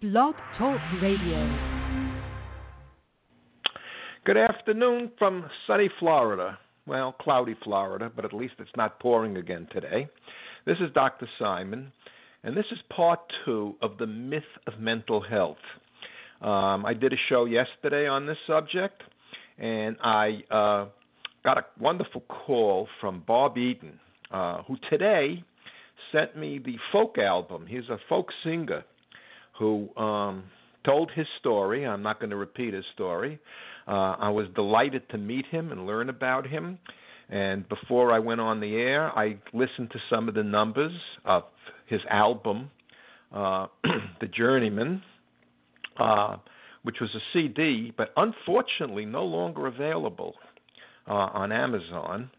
Blog Talk Radio. Good afternoon from sunny Florida. Well, cloudy Florida, but at least it's not pouring again today. This is Dr. Simon, and this is part two of the myth of mental health. Um, I did a show yesterday on this subject, and I uh, got a wonderful call from Bob Eben, uh, who today sent me the folk album. He's a folk singer who um, told his story. I'm not going to repeat his story. Uh, I was delighted to meet him and learn about him. And before I went on the air, I listened to some of the numbers of his album, uh, The Journeyman, uh, which was a CD, but unfortunately no longer available uh, on Amazon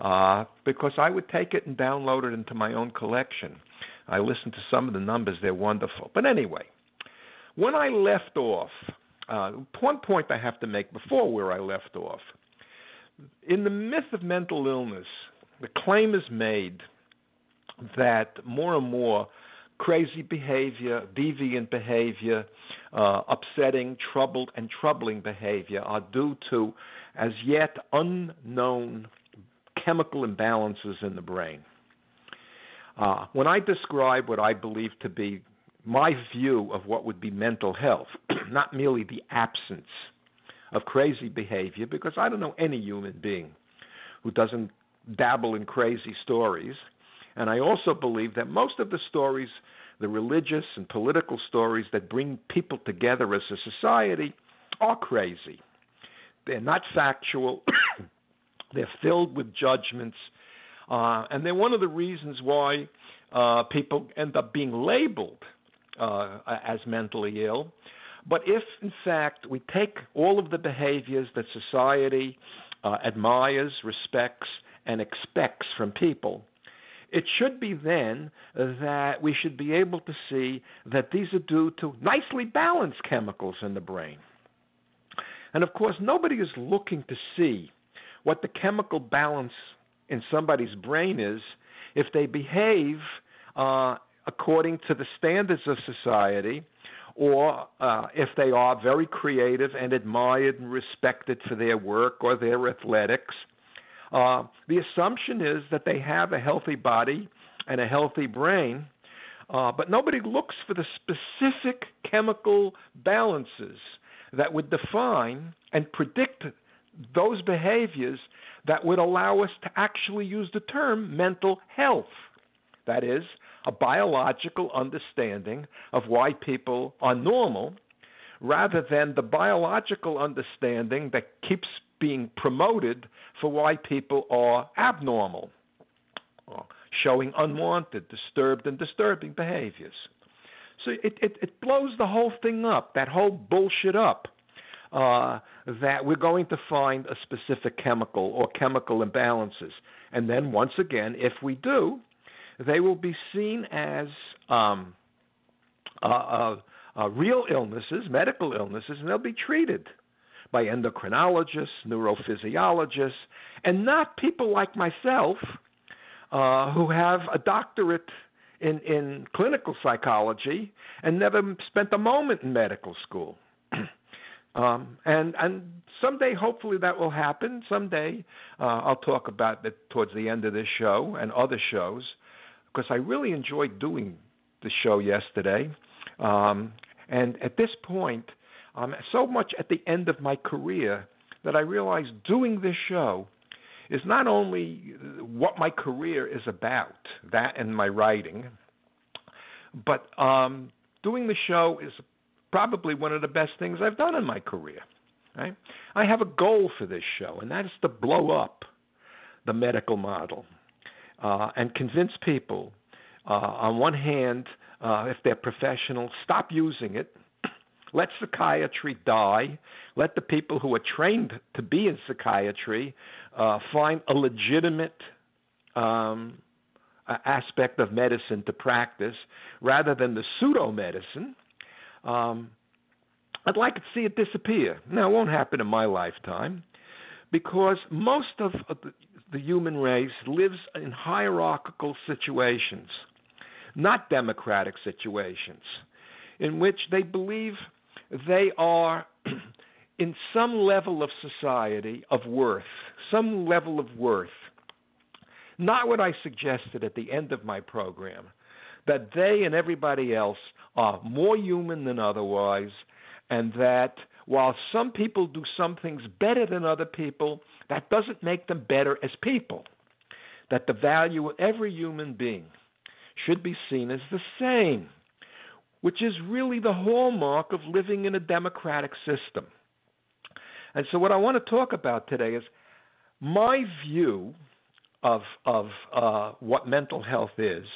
uh, because I would take it and download it into my own collection. I listened to some of the numbers, they're wonderful. But anyway, when I left off, uh, one point I have to make before where I left off. In the myth of mental illness, the claim is made that more and more crazy behavior, deviant behavior, uh, upsetting, troubled, and troubling behavior are due to as yet unknown chemical imbalances in the brain. Uh, when I describe what I believe to be my view of what would be mental health, not merely the absence of crazy behavior, because I don't know any human being who doesn't dabble in crazy stories. And I also believe that most of the stories, the religious and political stories that bring people together as a society, are crazy. They're not factual, they're filled with judgments, uh, and they're one of the reasons why uh, people end up being labeled uh, as mentally ill. But if, in fact, we take all of the behaviors that society uh, admires, respects, and expects from people, it should be then that we should be able to see that these are due to nicely balanced chemicals in the brain. And of course, nobody is looking to see what the chemical balance in somebody's brain is if they behave uh, according to the standards of society, or uh, if they are very creative and admired and respected for their work or their athletics. Uh, the assumption is that they have a healthy body and a healthy brain, uh, but nobody looks for the specific chemical balances that would define and predict those behaviors that would allow us to actually use the term mental health. That is, a biological understanding of why people are normal rather than the biological understanding that keeps being promoted for why people are abnormal, showing unwanted, disturbed, and disturbing behaviors. So it, it, it blows the whole thing up, that whole bullshit up. Uh, that we're going to find a specific chemical or chemical imbalances. And then, once again, if we do, they will be seen as um, uh, uh, uh, real illnesses, medical illnesses, and they'll be treated by endocrinologists, neurophysiologists, and not people like myself uh, who have a doctorate in, in clinical psychology and never spent a moment in medical school. Um, and and someday, hopefully, that will happen. Someday, uh, I'll talk about it towards the end of this show and other shows because I really enjoyed doing the show yesterday. Um, and at this point, I'm so much at the end of my career that I realized doing this show is not only what my career is about, that and my writing, but um, doing the show is probably one of the best things I've done in my career. Right? I have a goal for this show, and that is to blow up the medical model uh, and convince people, uh, on one hand, uh, if they're professional, stop using it. Let psychiatry die. Let the people who are trained to be in psychiatry uh, find a legitimate um, aspect of medicine to practice rather than the pseudo medicine. Um, I'd like to see it disappear. Now, it won't happen in my lifetime because most of the human race lives in hierarchical situations, not democratic situations. in which they believe they are in some level of society of worth, some level of worth. Not what I suggested at the end of my program, that they and everybody else are more human than otherwise, and that while some people do some things better than other people, that doesn't make them better as people. That the value of every human being should be seen as the same, which is really the hallmark of living in a democratic system. And so, what I want to talk about today is my view of of uh, what mental health is.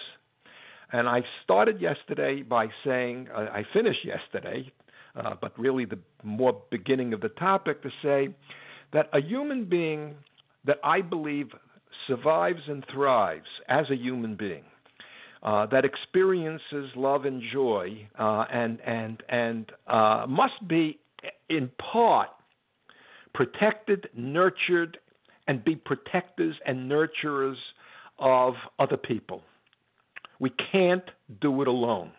And I started yesterday by saying uh, I finished yesterday, uh, but really the more beginning of the topic to say that a human being that I believe survives and thrives as a human being. Uh, that experiences love and joy, uh, and and and uh, must be in part protected, nurtured, and be protectors and nurturers of other people. We can't do it alone.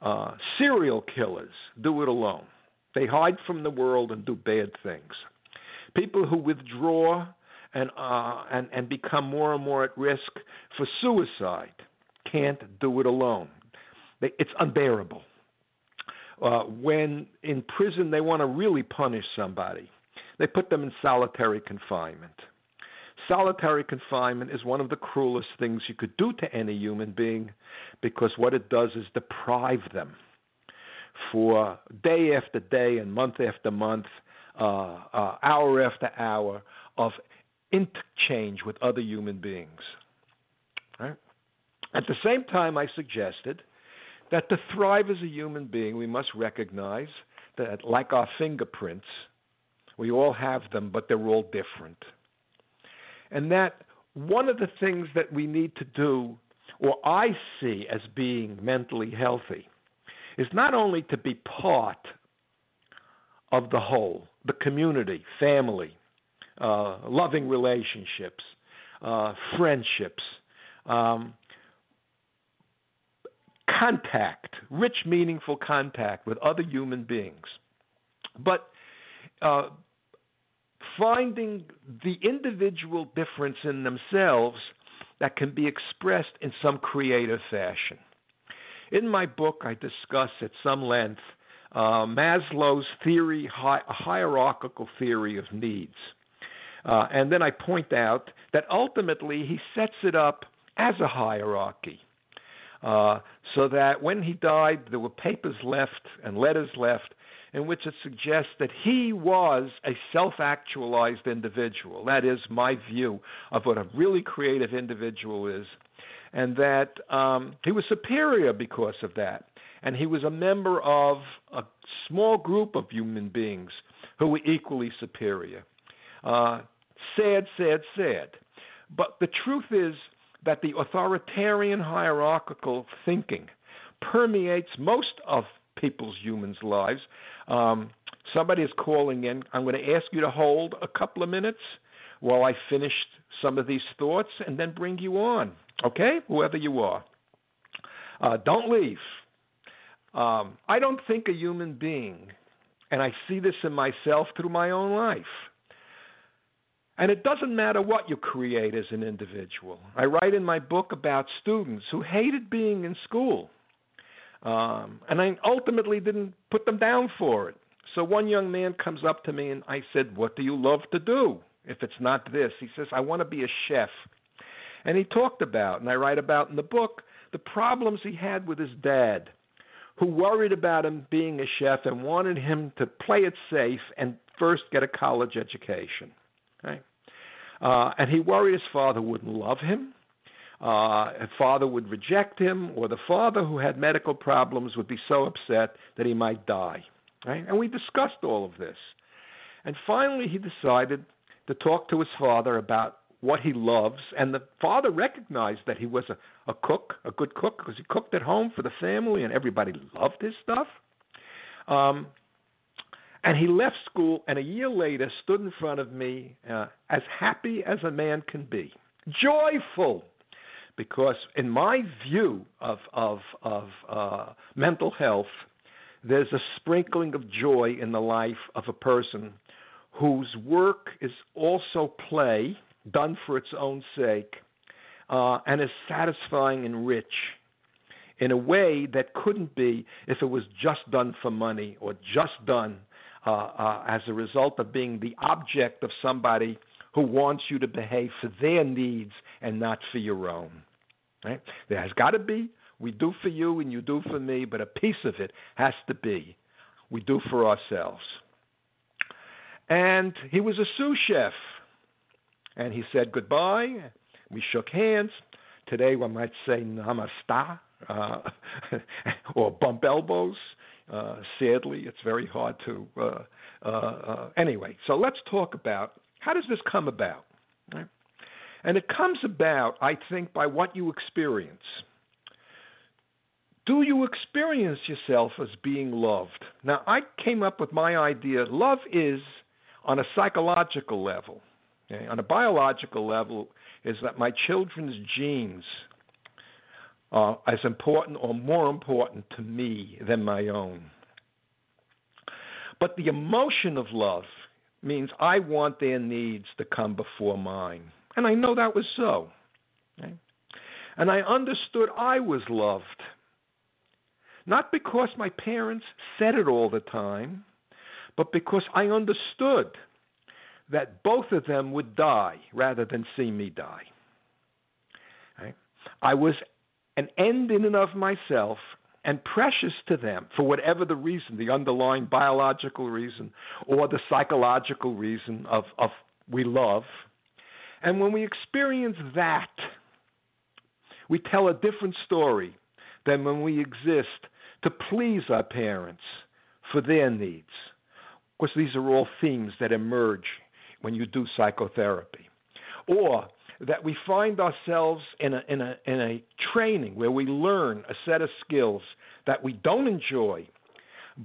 Uh, serial killers do it alone. They hide from the world and do bad things. People who withdraw and, uh, and, and become more and more at risk for suicide can't do it alone. It's unbearable. Uh, when in prison they want to really punish somebody, they put them in solitary confinement. Solitary confinement is one of the cruelest things you could do to any human being because what it does is deprive them for day after day and month after month, Uh, uh, hour after hour of interchange with other human beings. Right? At the same time, I suggested that to thrive as a human being, we must recognize that, like our fingerprints, we all have them, but they're all different. And that one of the things that we need to do, or I see as being mentally healthy, is not only to be part of the whole, the community, family, uh, loving relationships, uh, friendships, um, contact, rich, meaningful contact with other human beings. But uh, finding the individual difference in themselves that can be expressed in some creative fashion. In my book, I discuss at some length uh, Maslow's theory, hi- hierarchical theory of needs. Uh, and then I point out that ultimately he sets it up as a hierarchy. Uh, so that when he died, there were papers left and letters left in which it suggests that he was a self actualized individual. That is my view of what a really creative individual is. And that um, he was superior because of that. And he was a member of a small group of human beings who were equally superior. Uh, sad, sad, sad. But the truth is that the authoritarian hierarchical thinking permeates most of people's humans' lives. Um, somebody is calling in. I'm going to ask you to hold a couple of minutes while I finish some of these thoughts and then bring you on. Okay? Whoever you are. Uh, don't leave. Um, I don't think a human being, and I see this in myself through my own life. And it doesn't matter what you create as an individual. I write in my book about students who hated being in school um, and I ultimately didn't put them down for it. So one young man comes up to me and I said, What do you love to do if it's not this? He says, I want to be a chef. And he talked about, and I write about in the book, the problems he had with his dad, who worried about him being a chef and wanted him to play it safe and first get a college education. Right? Uh, and he worried his father wouldn't love him uh, a father would reject him, or the father who had medical problems would be so upset that he might die. Right? And we discussed all of this. And finally, he decided to talk to his father about what he loves. And the father recognized that he was a, a cook, a good cook, because he cooked at home for the family and everybody loved his stuff. Um, and he left school and a year later stood in front of me uh, as happy as a man can be, joyful because in my view of of of uh, mental health, there's a sprinkling of joy in the life of a person whose work is also play, done for its own sake, uh, and is satisfying and rich in a way that couldn't be if it was just done for money or just done uh, uh, as a result of being the object of somebody who wants you to behave for their needs and not for your own. Right? There has got to be we do for you and you do for me, but a piece of it has to be we do for ourselves. And he was a sous chef. And he said goodbye. We shook hands. Today one might say namaste uh, or bump elbows. Uh, sadly, it's very hard to. Uh, uh, uh, anyway, so let's talk about how does this come about? Right? And it comes about, I think, by what you experience. Do you experience yourself as being loved? Now, I came up with my idea love is on a psychological level. Okay? On a biological level, is that my children's genes are as important or more important to me than my own. But the emotion of love means I want their needs to come before mine. And I know that was so. Okay? And I understood I was loved. Not because my parents said it all the time, but because I understood that both of them would die rather than see me die. Right? I was an end in and of myself and precious to them for whatever the reason, the underlying biological reason or the psychological reason of, of we love. And when we experience that, we tell a different story than when we exist to please our parents for their needs. Of course, these are all themes that emerge when you do psychotherapy. Or that we find ourselves in a, in, a, in a training where we learn a set of skills that we don't enjoy,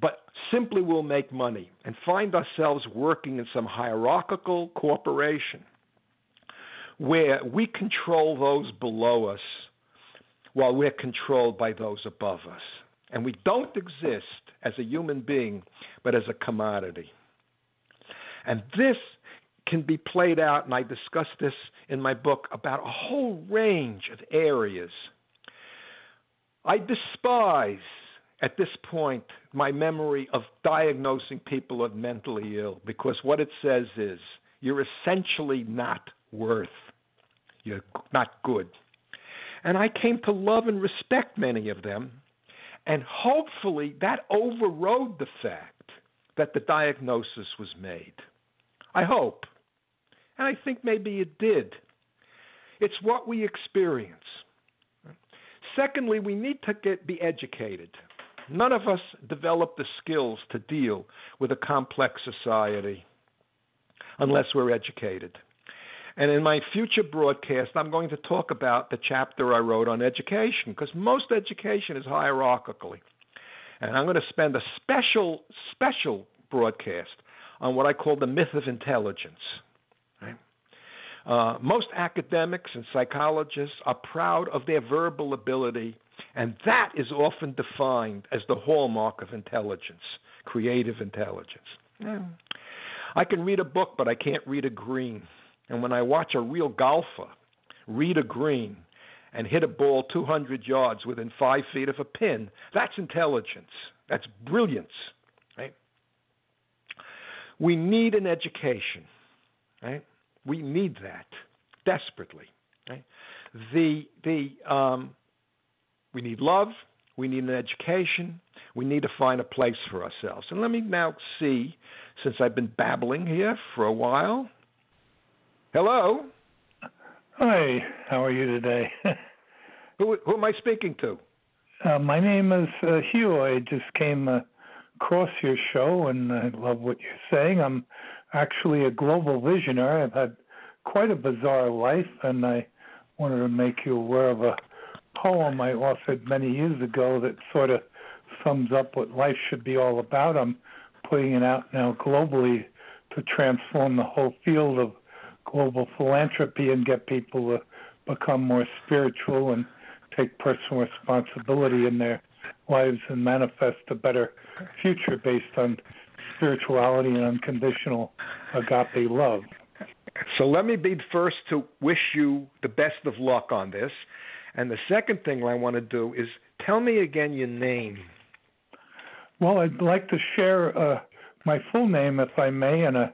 but simply will make money, and find ourselves working in some hierarchical corporation where we control those below us while we're controlled by those above us. And we don't exist as a human being, but as a commodity. And this can be played out, and I discuss this in my book about a whole range of areas. I despise at this point my memory of diagnosing people as mentally ill because what it says is you're essentially not worth, you're not good. And I came to love and respect many of them, and hopefully that overrode the fact that the diagnosis was made. I hope. And I think maybe it did. It's what we experience. Secondly, we need to get be educated. None of us develop the skills to deal with a complex society unless we're educated. And in my future broadcast, I'm going to talk about the chapter I wrote on education, because most education is hierarchically. And I'm going to spend a special, special broadcast on what I call the myth of intelligence. Uh, most academics and psychologists are proud of their verbal ability, and that is often defined as the hallmark of intelligence, creative intelligence. Yeah. I can read a book, but I can't read a green. And when I watch a real golfer read a green and hit a ball 200 yards within five feet of a pin, that's intelligence. That's brilliance. Right? We need an education. Right? We need that desperately. Right? The the um, we need love. We need an education. We need to find a place for ourselves. And let me now see, since I've been babbling here for a while. Hello. Hi. How are you today? who, who am I speaking to? Uh, my name is uh, Hugh. I just came uh, across your show, and I love what you're saying. I'm actually a global visionary. I've had quite a bizarre life, and I wanted to make you aware of a poem I authored many years ago that sort of sums up what life should be all about. I'm putting it out now globally to transform the whole field of global philanthropy and get people to become more spiritual and take personal responsibility in their lives and manifest a better future based on spirituality and unconditional agape love. So let me be the first to wish you the best of luck on this. And the second thing I want to do is tell me again your name. Well, I'd like to share uh, my full name, if I may, and a,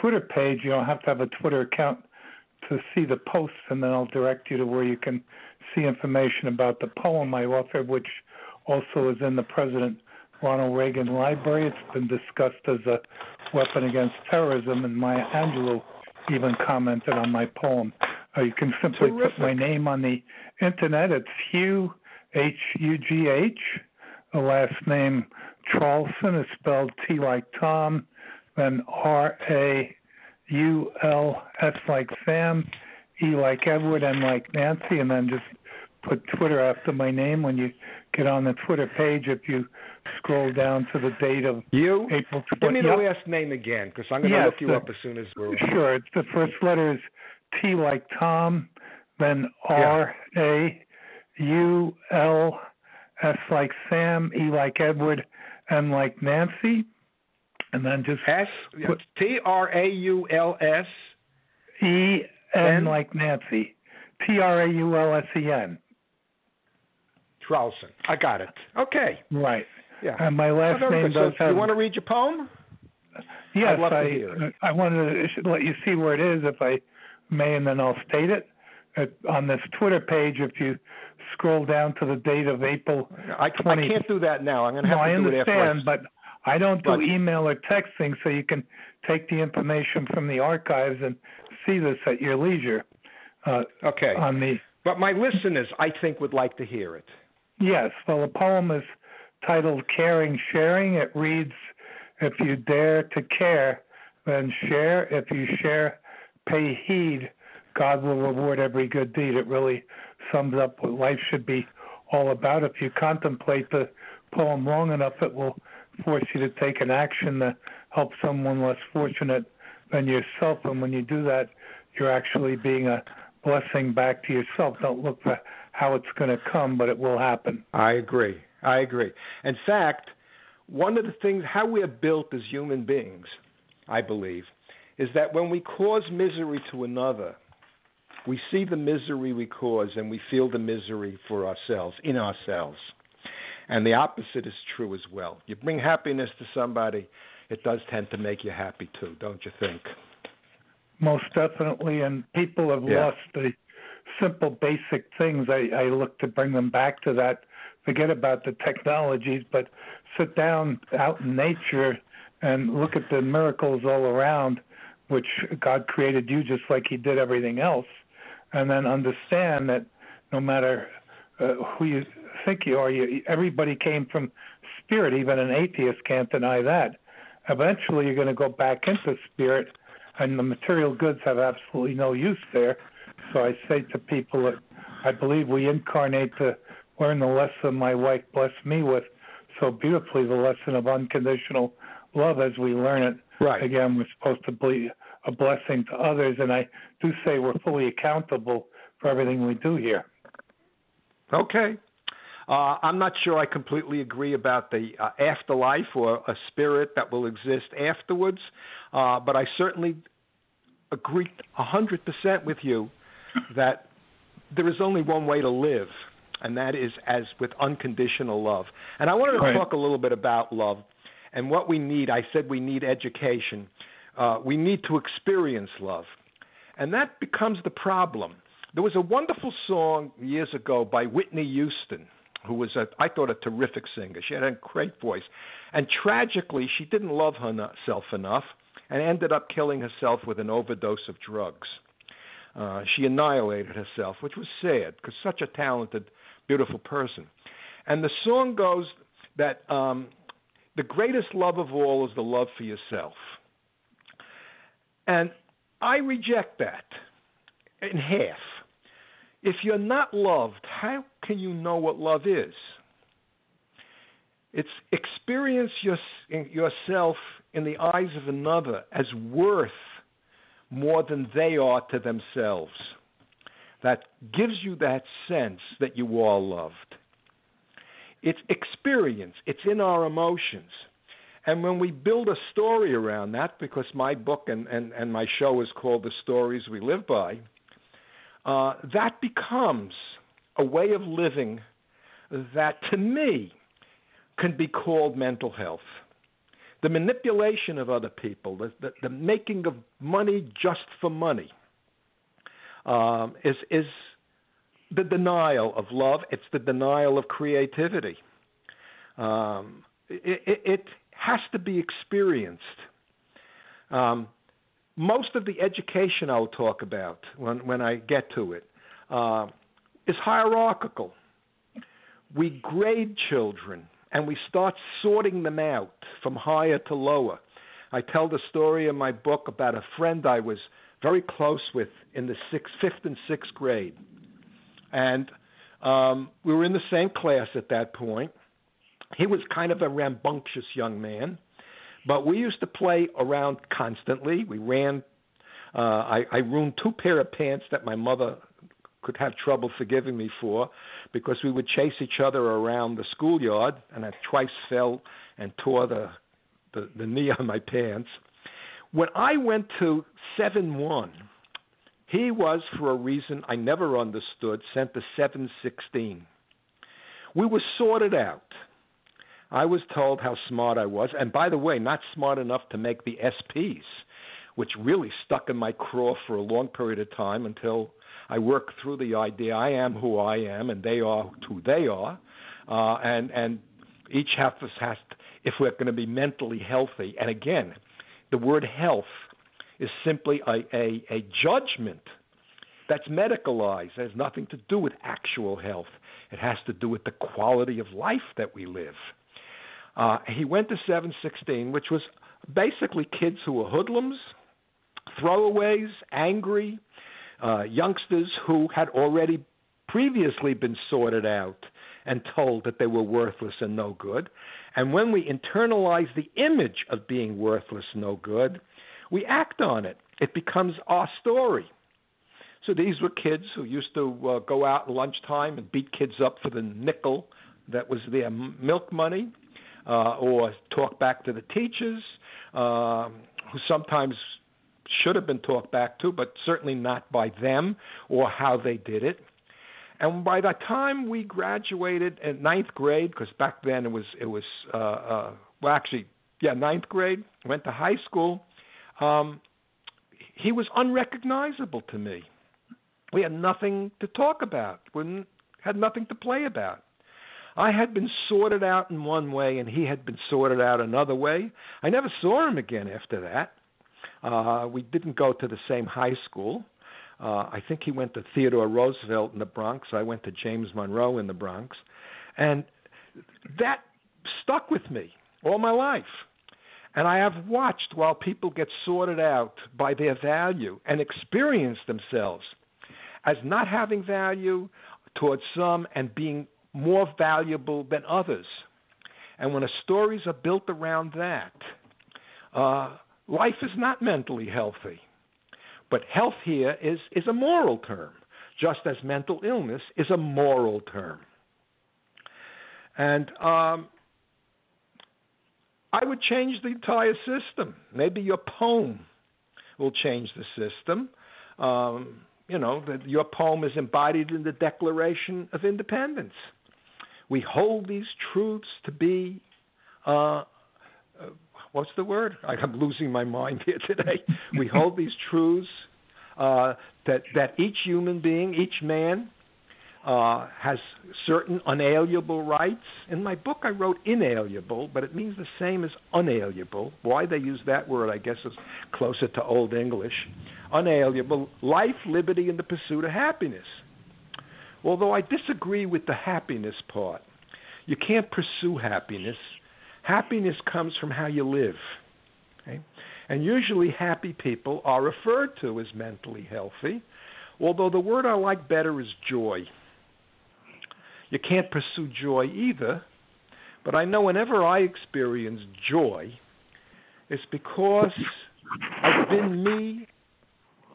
Twitter page. You don't have to have a Twitter account to see the posts, and then I'll direct you to where you can see information about the poem I authored, which also is in the President Ronald Reagan Library. It's been discussed as a weapon against terrorism, and Maya Angelou even commented on my poem. Uh, you can simply Terrific. put my name on the internet. It's Hugh H U G H. The last name Traulsen is spelled T like Tom, then R A U L S like Sam, E like Edward, N like Nancy, and then just put Twitter after my name when you get on the Twitter page. If you scroll down to the date of You? April 20th. Give me the Yep. last name again, because I'm going to Yes, look you the- up as soon as we're. Sure. It's the first letter is T like Tom, then R A U L S like Sam, E like Edward, N like Nancy, and then just S T R A U L S. E N? N like Nancy, T R A U L S E N. Trowson. I got it. Okay. Right. Yeah. And my Oh, last name. So does have. you want to read your poem? yes, I'd love to I. I wanted to let you see where it is, if I may, and then I'll state it. It, on this Twitter page, if you scroll down to the date of April I, I can't do that now. I'm going to have no, to I do it after. understand, but I don't do But- email or texting, so you can take the information from the archives and see this at your leisure. Uh, Okay. on the But my listeners, I think, would like to hear it. yes, well, the poem is titled "Caring, Sharing." It reads, "If you dare to care, then share. If you share, pay heed. God will reward every good deed." It really sums up what life should be all about. If you contemplate the poem long enough, it will force you to take an action to help someone less fortunate than yourself. And when you do that, you're actually being a blessing back to yourself. Don't look for how it's going to come, but it will happen. I agree. I agree. In fact, one of the things, how we are built as human beings, I believe, is that when we cause misery to another, we see the misery we cause and we feel the misery for ourselves, in ourselves. And the opposite is true as well. You bring happiness to somebody, it does tend to make you happy too, don't you think? Most definitely, and people have Yeah. lost the simple, basic things. I, I look to bring them back to that. Forget about the technologies, but sit down out in nature and look at the miracles all around, which God created you just like He did everything else, and then understand that no matter uh, who you think you are, you, everybody came from spirit. Even an atheist can't deny that. Eventually, you're going to go back into spirit, and the material goods have absolutely no use there. So I say to people that I believe we incarnate to learn the lesson my wife blessed me with so beautifully the lesson of unconditional love as we learn it. Right. Again, we're supposed to be a blessing to others, and I do say we're fully accountable for everything we do here. Okay. Uh, I'm not sure I completely agree about the uh, afterlife or a spirit that will exist afterwards, uh, but I certainly agree 100% with you that there is only one way to live, and that is as with unconditional love. And I wanted to Right. talk a little bit about love and what we need. I said we need education. Uh, we need to experience love. And that becomes the problem. There was a wonderful song years ago by Whitney Houston, who was, a, I thought, a terrific singer. She had a great voice. And tragically, she didn't love herself enough and ended up killing herself with an overdose of drugs. Uh, she annihilated herself, which was sad because such a talented, beautiful person. And the song goes that um, the greatest love of all is the love for yourself. And I reject that in half. If you're not loved, how can you know what love is? It's experience your, yourself in the eyes of another as worth more than they are to themselves. That gives you that sense that you are loved. It's experience, it's in our emotions. And when we build a story around that, because my book and, and, and my show is called The Stories We Live By, uh, that becomes a way of living that to me can be called mental health. The manipulation of other people, the, the, the making of money just for money, um, is, is the denial of love, it's the denial of creativity. Um, it, it, has to be experienced. Um, most of the education I'll talk about when, when I get to it uh, is hierarchical. We grade children and we start sorting them out from higher to lower. I tell the story in my book about a friend I was very close with in the sixth, fifth and sixth grade, and um, we were in the same class at that point. He was kind of a rambunctious young man, but we used to play around constantly. We ran. Uh, I, I ruined two pair of pants that my mother could have trouble forgiving me for because we would chase each other around the schoolyard, and I twice fell and tore the, the, the knee on my pants. When I went to 7 1, he was, for a reason I never understood, sent to 716. We were sorted out. I was told how smart I was, and by the way, not smart enough to make the SPs, which really stuck in my craw for a long period of time until I worked through the idea I am who I am, and they are who they are, uh, and and each of us has, to, if we're going to be mentally healthy, and again, the word health is simply a, a, a judgment that's medicalized. It has nothing to do with actual health. It has to do with the quality of life that we live. Uh, he went to 716, which was basically kids who were hoodlums, throwaways, angry, uh, youngsters who had already previously been sorted out and told that they were worthless and no good. And when we internalize the image of being worthless, no good, we act on it. It becomes our story. So these were kids who used to uh, go out at lunchtime and beat kids up for the nickel that was their milk money, uh, or talk back to the teachers, uh, who sometimes should have been talked back to, but certainly not by them or how they did it. And by the time we graduated in ninth grade, because back then it was it was uh, uh, well actually yeah ninth grade, went to high school. Um, he was unrecognizable to me. We had nothing to talk about. We had nothing to play about. I had been sorted out in one way, and he had been sorted out another way. I never saw him again after that. Uh, we didn't go to the same high school. Uh, I think he went to Theodore Roosevelt in the Bronx. I went to James Monroe in the Bronx. And that stuck with me all my life. And I have watched while people get sorted out by their value and experience themselves as not having value towards some and being more valuable than others. And when the stories are built around that, uh, life is not mentally healthy. But health here is, is a moral term, just as mental illness is a moral term. And um, I would change the entire system. Maybe your poem will change the system. Um, you know, that your poem is embodied in the Declaration of Independence. We hold these truths to be uh, what's the word? I'm losing my mind here today. we hold these truths uh, that that each human being, each man, uh, has certain unalienable rights. In my book, I wrote inalienable, but it means the same as unalienable. Why they use that word, I guess, is closer to Old English. Unalienable life, liberty, and the pursuit of happiness. Although I disagree with the happiness part, you can't pursue happiness Happiness comes from how you live. Okay? And usually, happy people are referred to as mentally healthy, although the word I like better is joy. You can't pursue joy either, but I know whenever I experience joy, it's because I've been me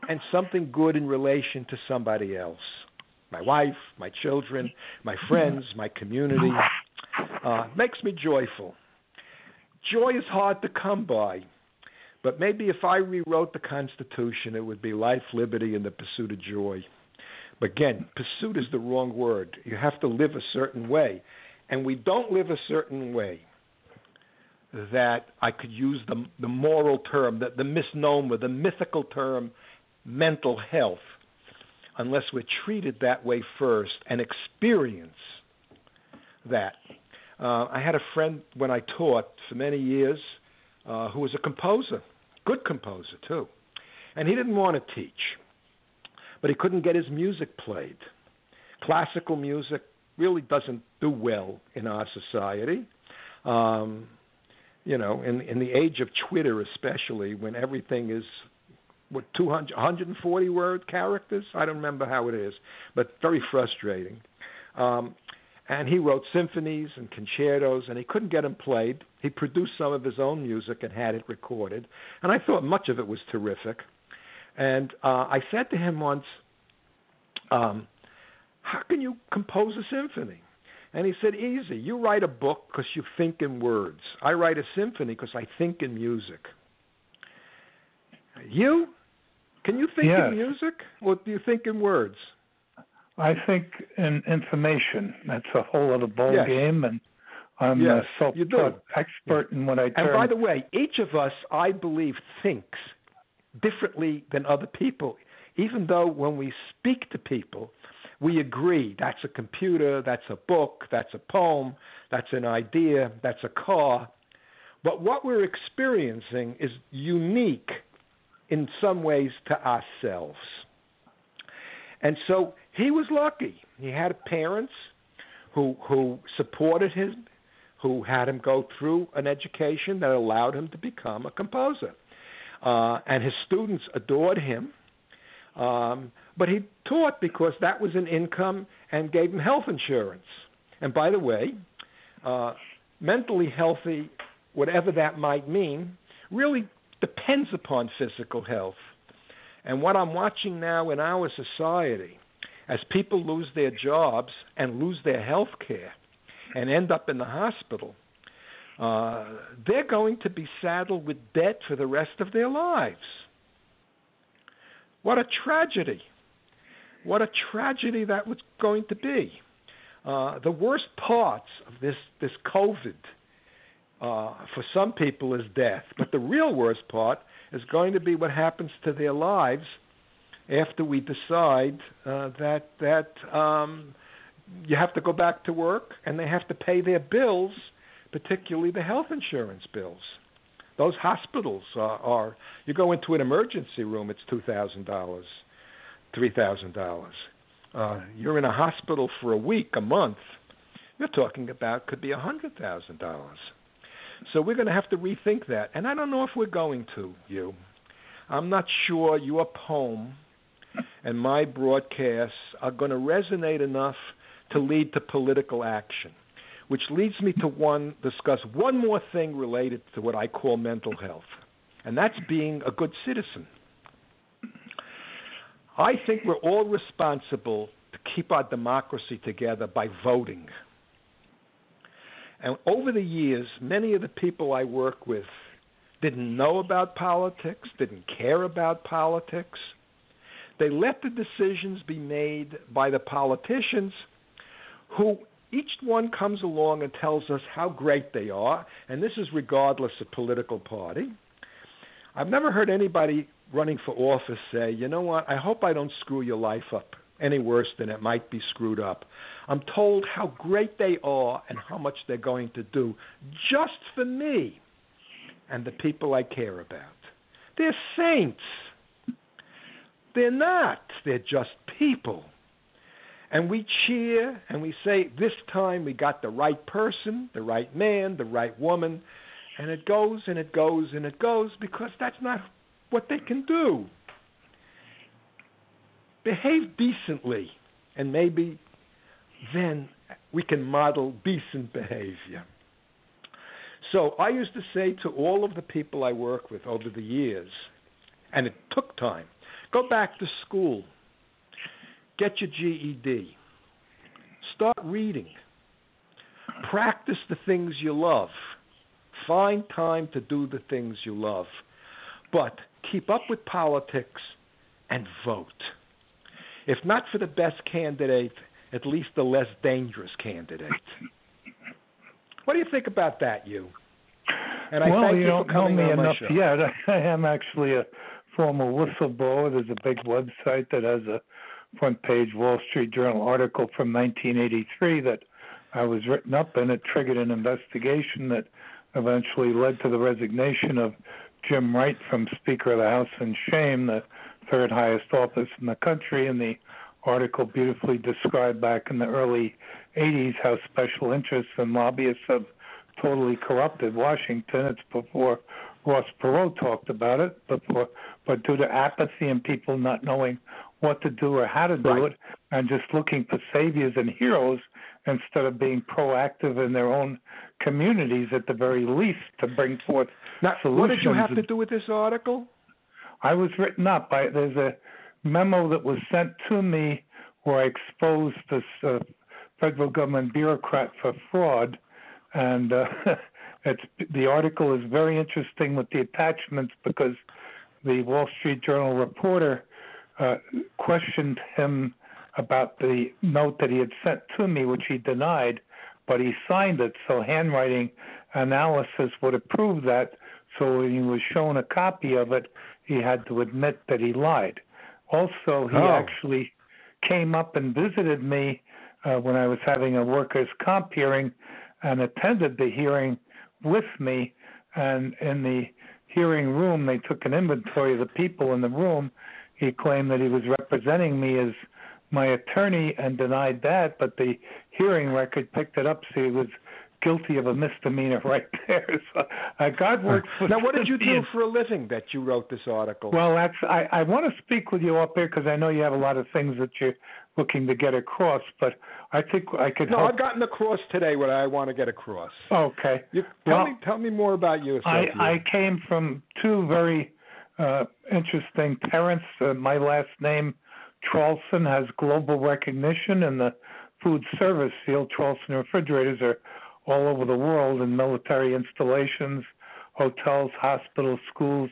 and something good in relation to somebody else my wife, my children, my friends, my community. Uh, makes me joyful. Joy is hard to come by, but maybe if I rewrote the Constitution, it would be life, liberty, and the pursuit of joy. But again, pursuit is the wrong word. You have to live a certain way. And we don't live a certain way that I could use the, the moral term, the, the misnomer, the mythical term, mental health, unless we're treated that way first and experience that. Uh, I had a friend when I taught for many years uh, who was a composer, good composer too, and he didn't want to teach, but he couldn't get his music played. Classical music really doesn't do well in our society. Um, you know, in in the age of Twitter, especially when everything is what 200 140 word characters. I don't remember how it is, but very frustrating. Um, and he wrote symphonies and concertos, and he couldn't get them played. He produced some of his own music and had it recorded, and I thought much of it was terrific. And uh, I said to him once, um, "How can you compose a symphony?" And he said, Easy. You write a book because you think in words. I write a symphony because I think in music. You? Can you think yes. in music? Or do you think in words? I think in information. That's a whole other ball yes. game, and I'm yes, a self-taught expert in what I do. And by the way, each of us, I believe, thinks differently than other people. Even though when we speak to people, we agree that's a computer, that's a book, that's a poem, that's an idea, that's a car. But what we're experiencing is unique in some ways to ourselves. And so he was lucky. He had parents who who supported him, who had him go through an education that allowed him to become a composer. Uh, and his students adored him. Um, but he taught because that was an income and gave him health insurance. And by the way, uh, mentally healthy, whatever that might mean, really depends upon physical health. And what I'm watching now in our society, as people lose their jobs and lose their health care and end up in the hospital, uh, they're going to be saddled with debt for the rest of their lives. What a tragedy. What a tragedy that was going to be. Uh, the worst parts of this, this COVID uh, for some people is death, but the real worst part is going to be what happens to their lives after we decide uh, that that um, you have to go back to work and they have to pay their bills, particularly the health insurance bills. Those hospitals are, are you go into an emergency room, it's two thousand dollars, three thousand dollars. Uh, you're in a hospital for a week, a month. You're talking about could be a hundred thousand dollars. So we're going to have to rethink that, and I don't know if we're going to. You, I'm not sure your poem and my broadcasts are going to resonate enough to lead to political action which leads me to one discuss one more thing related to what I call mental health, and that's being a good citizen. I think we're all responsible to keep our democracy together by voting. And over the years, many of the people I work with didn't know about politics, didn't care about politics. They let the decisions be made by the politicians who each one comes along and tells us how great they are, and this is regardless of political party. I've never heard anybody running for office say, you know what, I hope I don't screw your life up any worse than it might be screwed up. I'm told how great they are and how much they're going to do just for me and the people I care about. They're saints. They're not. They're just people and we cheer and we say, This time we got the right person, the right man, the right woman. And it goes and it goes and it goes because that's not what they can do. Behave decently, and maybe then we can model decent behavior. So I used to say to all of the people I work with over the years, and it took time go back to school Get your GED. Start reading. Practice the things you love. Find time to do the things you love. But keep up with politics and vote. If not for the best candidate, at least the less dangerous candidate. What do you think about that, you? And I well, you, you don't know me enough yet. I am actually a former whistleblower. There's a big website that has a front page Wall Street Journal article from 1983 that I was written up in. It triggered an investigation that eventually led to the resignation of Jim Wright from Speaker of the House in shame, the third highest office in the country. And the article beautifully described back in the early 80s how special interests and lobbyists have totally corrupted Washington. It's before Ross Perot talked about it, before, but due to apathy and people not knowing what to do or how to do right. it, and just looking for saviors and heroes instead of being proactive in their own communities at the very least to bring forth now, solutions. What did you have to do with this article? I was written up. I, there's a memo that was sent to me where I exposed this uh, federal government bureaucrat for fraud, and uh, it's the article is very interesting with the attachments because the Wall Street Journal reporter uh, questioned him about the note that he had sent to me, which he denied, but he signed it. So handwriting analysis would have proved that. So when he was shown a copy of it, he had to admit that he lied. Also, he oh. actually came up and visited me uh, when I was having a workers' comp hearing and attended the hearing with me. And in the hearing room, they took an inventory of the people in the room. He claimed that he was representing me as my attorney and denied that, but the hearing record picked it up, so he was guilty of a misdemeanor right there. So uh, God works. For now, what did you do for a living that you wrote this article? Well, that's I, I want to speak with you up here because I know you have a lot of things that you're looking to get across, but I think I could. No, help. I've gotten across today what I want to get across. Okay. You, tell well, me, tell me more about you. I, I came from two very uh, interesting parents. Uh, my last name, Traulsen, has global recognition in the food service field. Traulsen refrigerators are all over the world in military installations, hotels, hospitals, schools,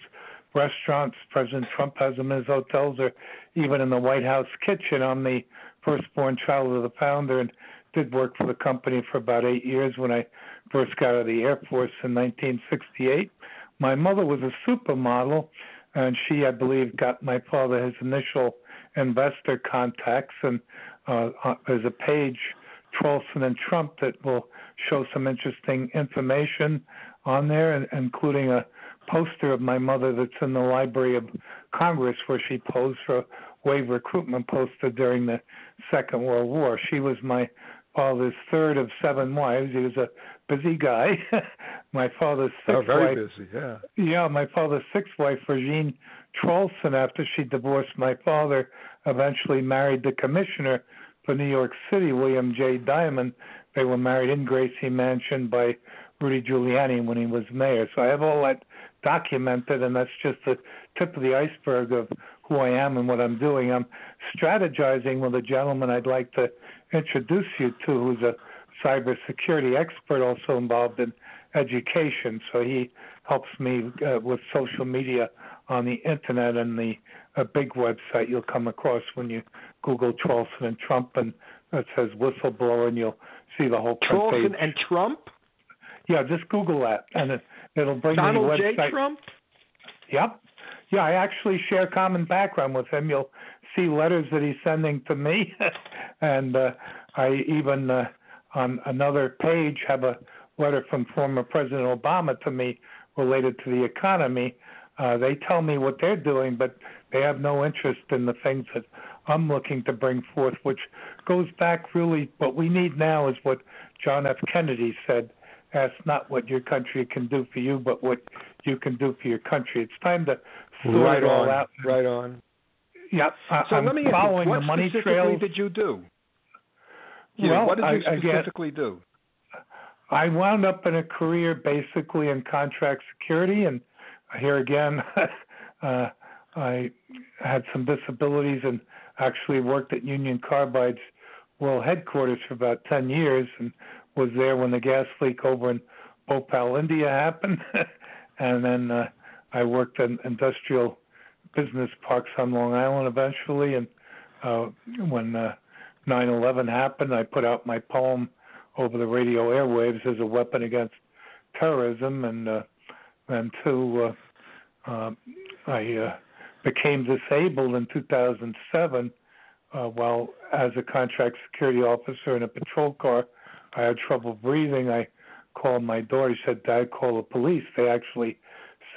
restaurants. President Trump has them in his hotels, or even in the White House kitchen. I'm the firstborn child of the founder and did work for the company for about eight years when I first got out of the Air Force in 1968. My mother was a supermodel, and she, I believe, got my father his initial investor contacts. And uh, uh, there's a page, Traulsen and Trump, that will show some interesting information on there, including a poster of my mother that's in the Library of Congress where she posed for a wave recruitment poster during the Second World War. She was my father's third of seven wives. He was a busy guy. my father's oh, sixth oh, very wife. busy, yeah. Yeah, my father's sixth wife, Regine Traulsen, after she divorced my father, eventually married the commissioner for New York City, William J. Diamond. They were married in Gracie Mansion by Rudy Giuliani when he was mayor. So I have all that documented, and that's just the tip of the iceberg of who I am and what I'm doing. I'm strategizing with a gentleman I'd like to introduce you to, who's a cybersecurity expert, also involved in education. So he helps me uh, with social media on the internet and the a big website you'll come across when you Google Traulsen and Trump, and it says whistleblower, and you'll see the whole front Traulsen and Trump. Yeah, just Google that, and it, it'll bring Donald me the website. J. Trump. Yep. Yeah, I actually share common background with him. You'll see letters that he's sending to me, and uh, I even uh, on another page have a letter from former President Obama to me related to the economy. Uh, they tell me what they're doing, but they have no interest in the things that I'm looking to bring forth, which goes back really. What we need now is what John F. Kennedy said ask not what your country can do for you, but what you can do for your country. It's time to sort right it all on, out. Right on. Yeah, so I'm let me following ask you, what the money specifically trails. did you do? You well, know, what did you I, specifically again, do? I wound up in a career basically in contract security, and here again, uh, I had some disabilities and actually worked at Union Carbide's world headquarters for about 10 years and was there when the gas leak over in Bhopal, India happened, and then uh, I worked in industrial business parks on Long Island eventually. And uh, when uh, 9/11 happened, I put out my poem over the radio airwaves as a weapon against terrorism, and uh, and uh, uh, I uh, became disabled in 2007 uh, while as a contract security officer in a patrol car. I had trouble breathing. I called my daughter. She said, "Dad, call the police." They actually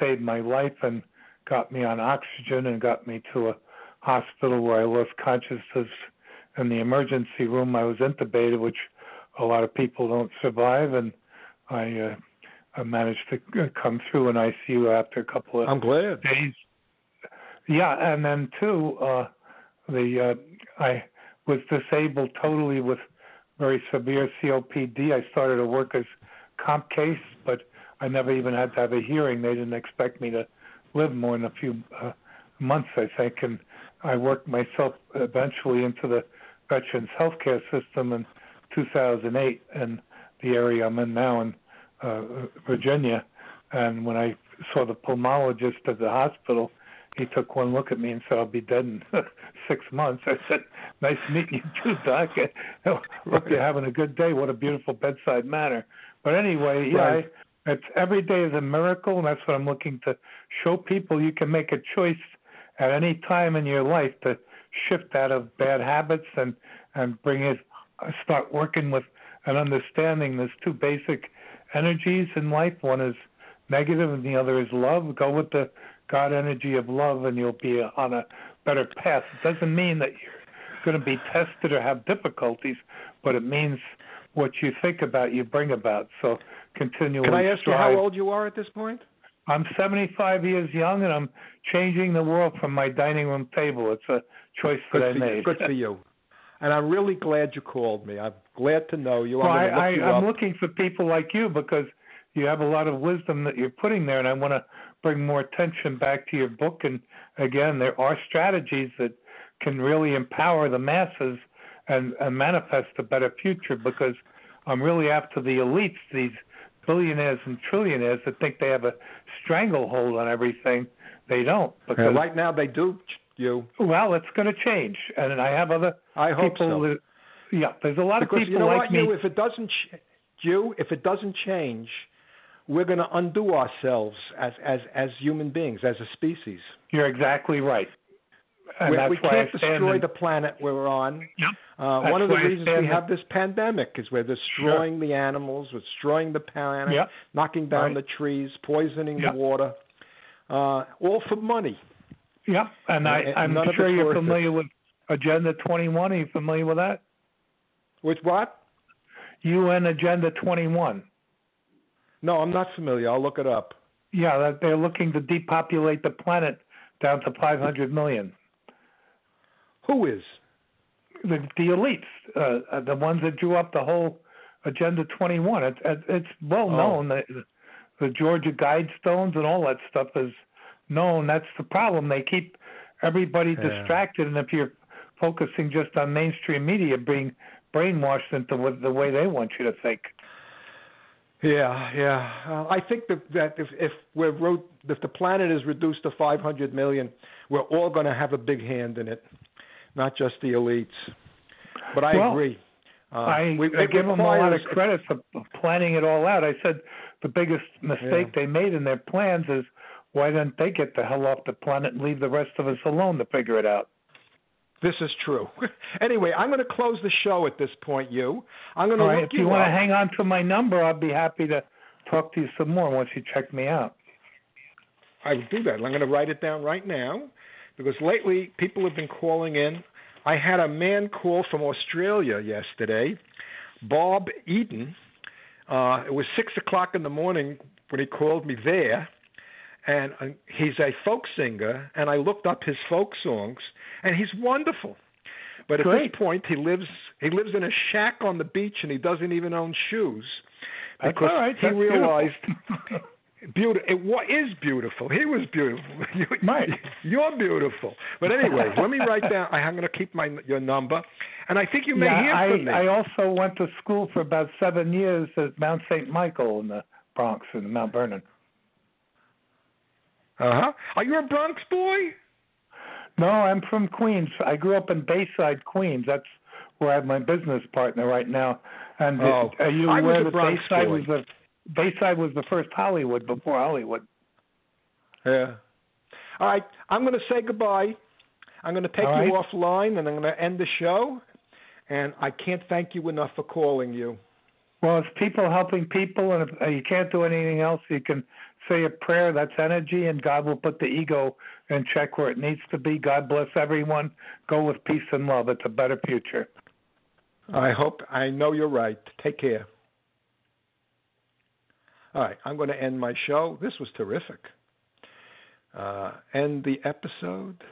saved my life and got me on oxygen and got me to a hospital where I lost consciousness in the emergency room. I was intubated, which a lot of people don't survive, and I, uh, I managed to uh, come through an ICU after a couple of I'm glad. days. Yeah, and then too, uh, the uh, I was disabled totally with very severe COPD. I started to work as comp case, but I never even had to have a hearing. They didn't expect me to live more than a few uh, months, I think, and I worked myself eventually into the Veterans Healthcare System in 2008 in the area I'm in now in uh, Virginia. And when I saw the pulmonologist at the hospital, he took one look at me and said, "I'll be dead in six months." I said, "Nice meeting you too, Doc. Hope you're having a good day. What a beautiful bedside manner." But anyway, yeah, I, it's every day is a miracle, and that's what I'm looking to show people. You can make a choice at any time in your life to shift out of bad habits and and bring it start working with and understanding there's two basic energies in life one is negative and the other is love go with the god energy of love and you'll be on a better path it doesn't mean that you're going to be tested or have difficulties but it means what you think about you bring about so continually Can I ask you how old you are at this point? I'm 75 years young, and I'm changing the world from my dining room table. It's a choice that Good I made. you. Good for you. And I'm really glad you called me. I'm glad to know you. Well, I, I'm going I, you I'm looking for people like you because you have a lot of wisdom that you're putting there, and I want to bring more attention back to your book. And again, there are strategies that can really empower the masses and, and manifest a better future because I'm really after the elites, these billionaires and trillionaires that think they have a stranglehold on everything. They don't because right now they do. You. well, it's going to change, and I have other I hope people. so. That, yeah, there's a lot Because of people you know like what, me. you, if it doesn't, ch- you, if it doesn't change, we're going to undo ourselves as as as human beings, as a species. You're exactly right. And we we can't destroy in- the planet we're on. Yep. Uh, one of the reasons we have this pandemic is we're destroying the animals, we're destroying the planet, Yep. knocking down Right. the trees, poisoning Yep. the water, uh, all for money. Yeah, and I, And- and I'm sure you're worth it. familiar with Agenda 21. Are you familiar with that? With what? UN Agenda 21. No, I'm not familiar. I'll look it up. Yeah, that they're looking to depopulate the planet down to 500 million. Who is? The, the elites, uh, uh, the ones that drew up the whole Agenda 21. It's it's it's well Oh. known that the Georgia Guidestones and all that stuff is known. That's the problem. They keep everybody Yeah. distracted, and if you're focusing just on mainstream media, being brainwashed into the way they want you to think. Yeah, yeah. Uh, I think that, that if if we're ro- if the planet is reduced to 500 million, we're all going to have a big hand in it, not just the elites. But I Well, agree. Uh, I, we, I give them a lot of credit for planning it all out. I said the biggest mistake Yeah. they made in their plans is why didn't they get the hell off the planet and leave the rest of us alone to figure it out? This is true. anyway, I'm going to close the show at this point. You, I'm going to All right, if you want up. to hang on to my number, I'll be happy to talk to you some more once you check me out. I will do that. I'm going to write it down right now because lately people have been calling in. I had a man call from Australia yesterday, Bob Eben. Uh, it was six o'clock in the morning when he called me there, and uh, he's a folk singer. And I looked up his folk songs, and he's wonderful. But at Great. this point, he lives he lives in a shack on the beach, and he doesn't even own shoes because all right. he That's realized beautiful. beautiful. It wa- is beautiful. He was beautiful. You- Right. You're beautiful. But anyway, let me write down. I'm going to keep my your number, And I think you may yeah, hear I, from me. I also went to school for about seven years at Mount St. Michael in the Bronx in Mount Vernon. Uh huh. Are you a Bronx boy? No, I'm from Queens. I grew up in Bayside, Queens. That's where I have my business partner right now. And Oh, are you I was aware a that Bronx Bayside boy. was the Bayside was the first Hollywood before Hollywood? Yeah. All right. I'm going to say goodbye. I'm going to take All you offline, and I'm going to end the show. And I can't thank you enough for calling you. Well, it's people helping people, and if uh, you can't do anything else, you can say a prayer. That's energy, and God will put the ego in check where it needs to be. God bless everyone. Go with peace and love. It's a better future. I hope I know you're right. Take care. All right, I'm going to end my show. This was terrific. Uh, end the episode.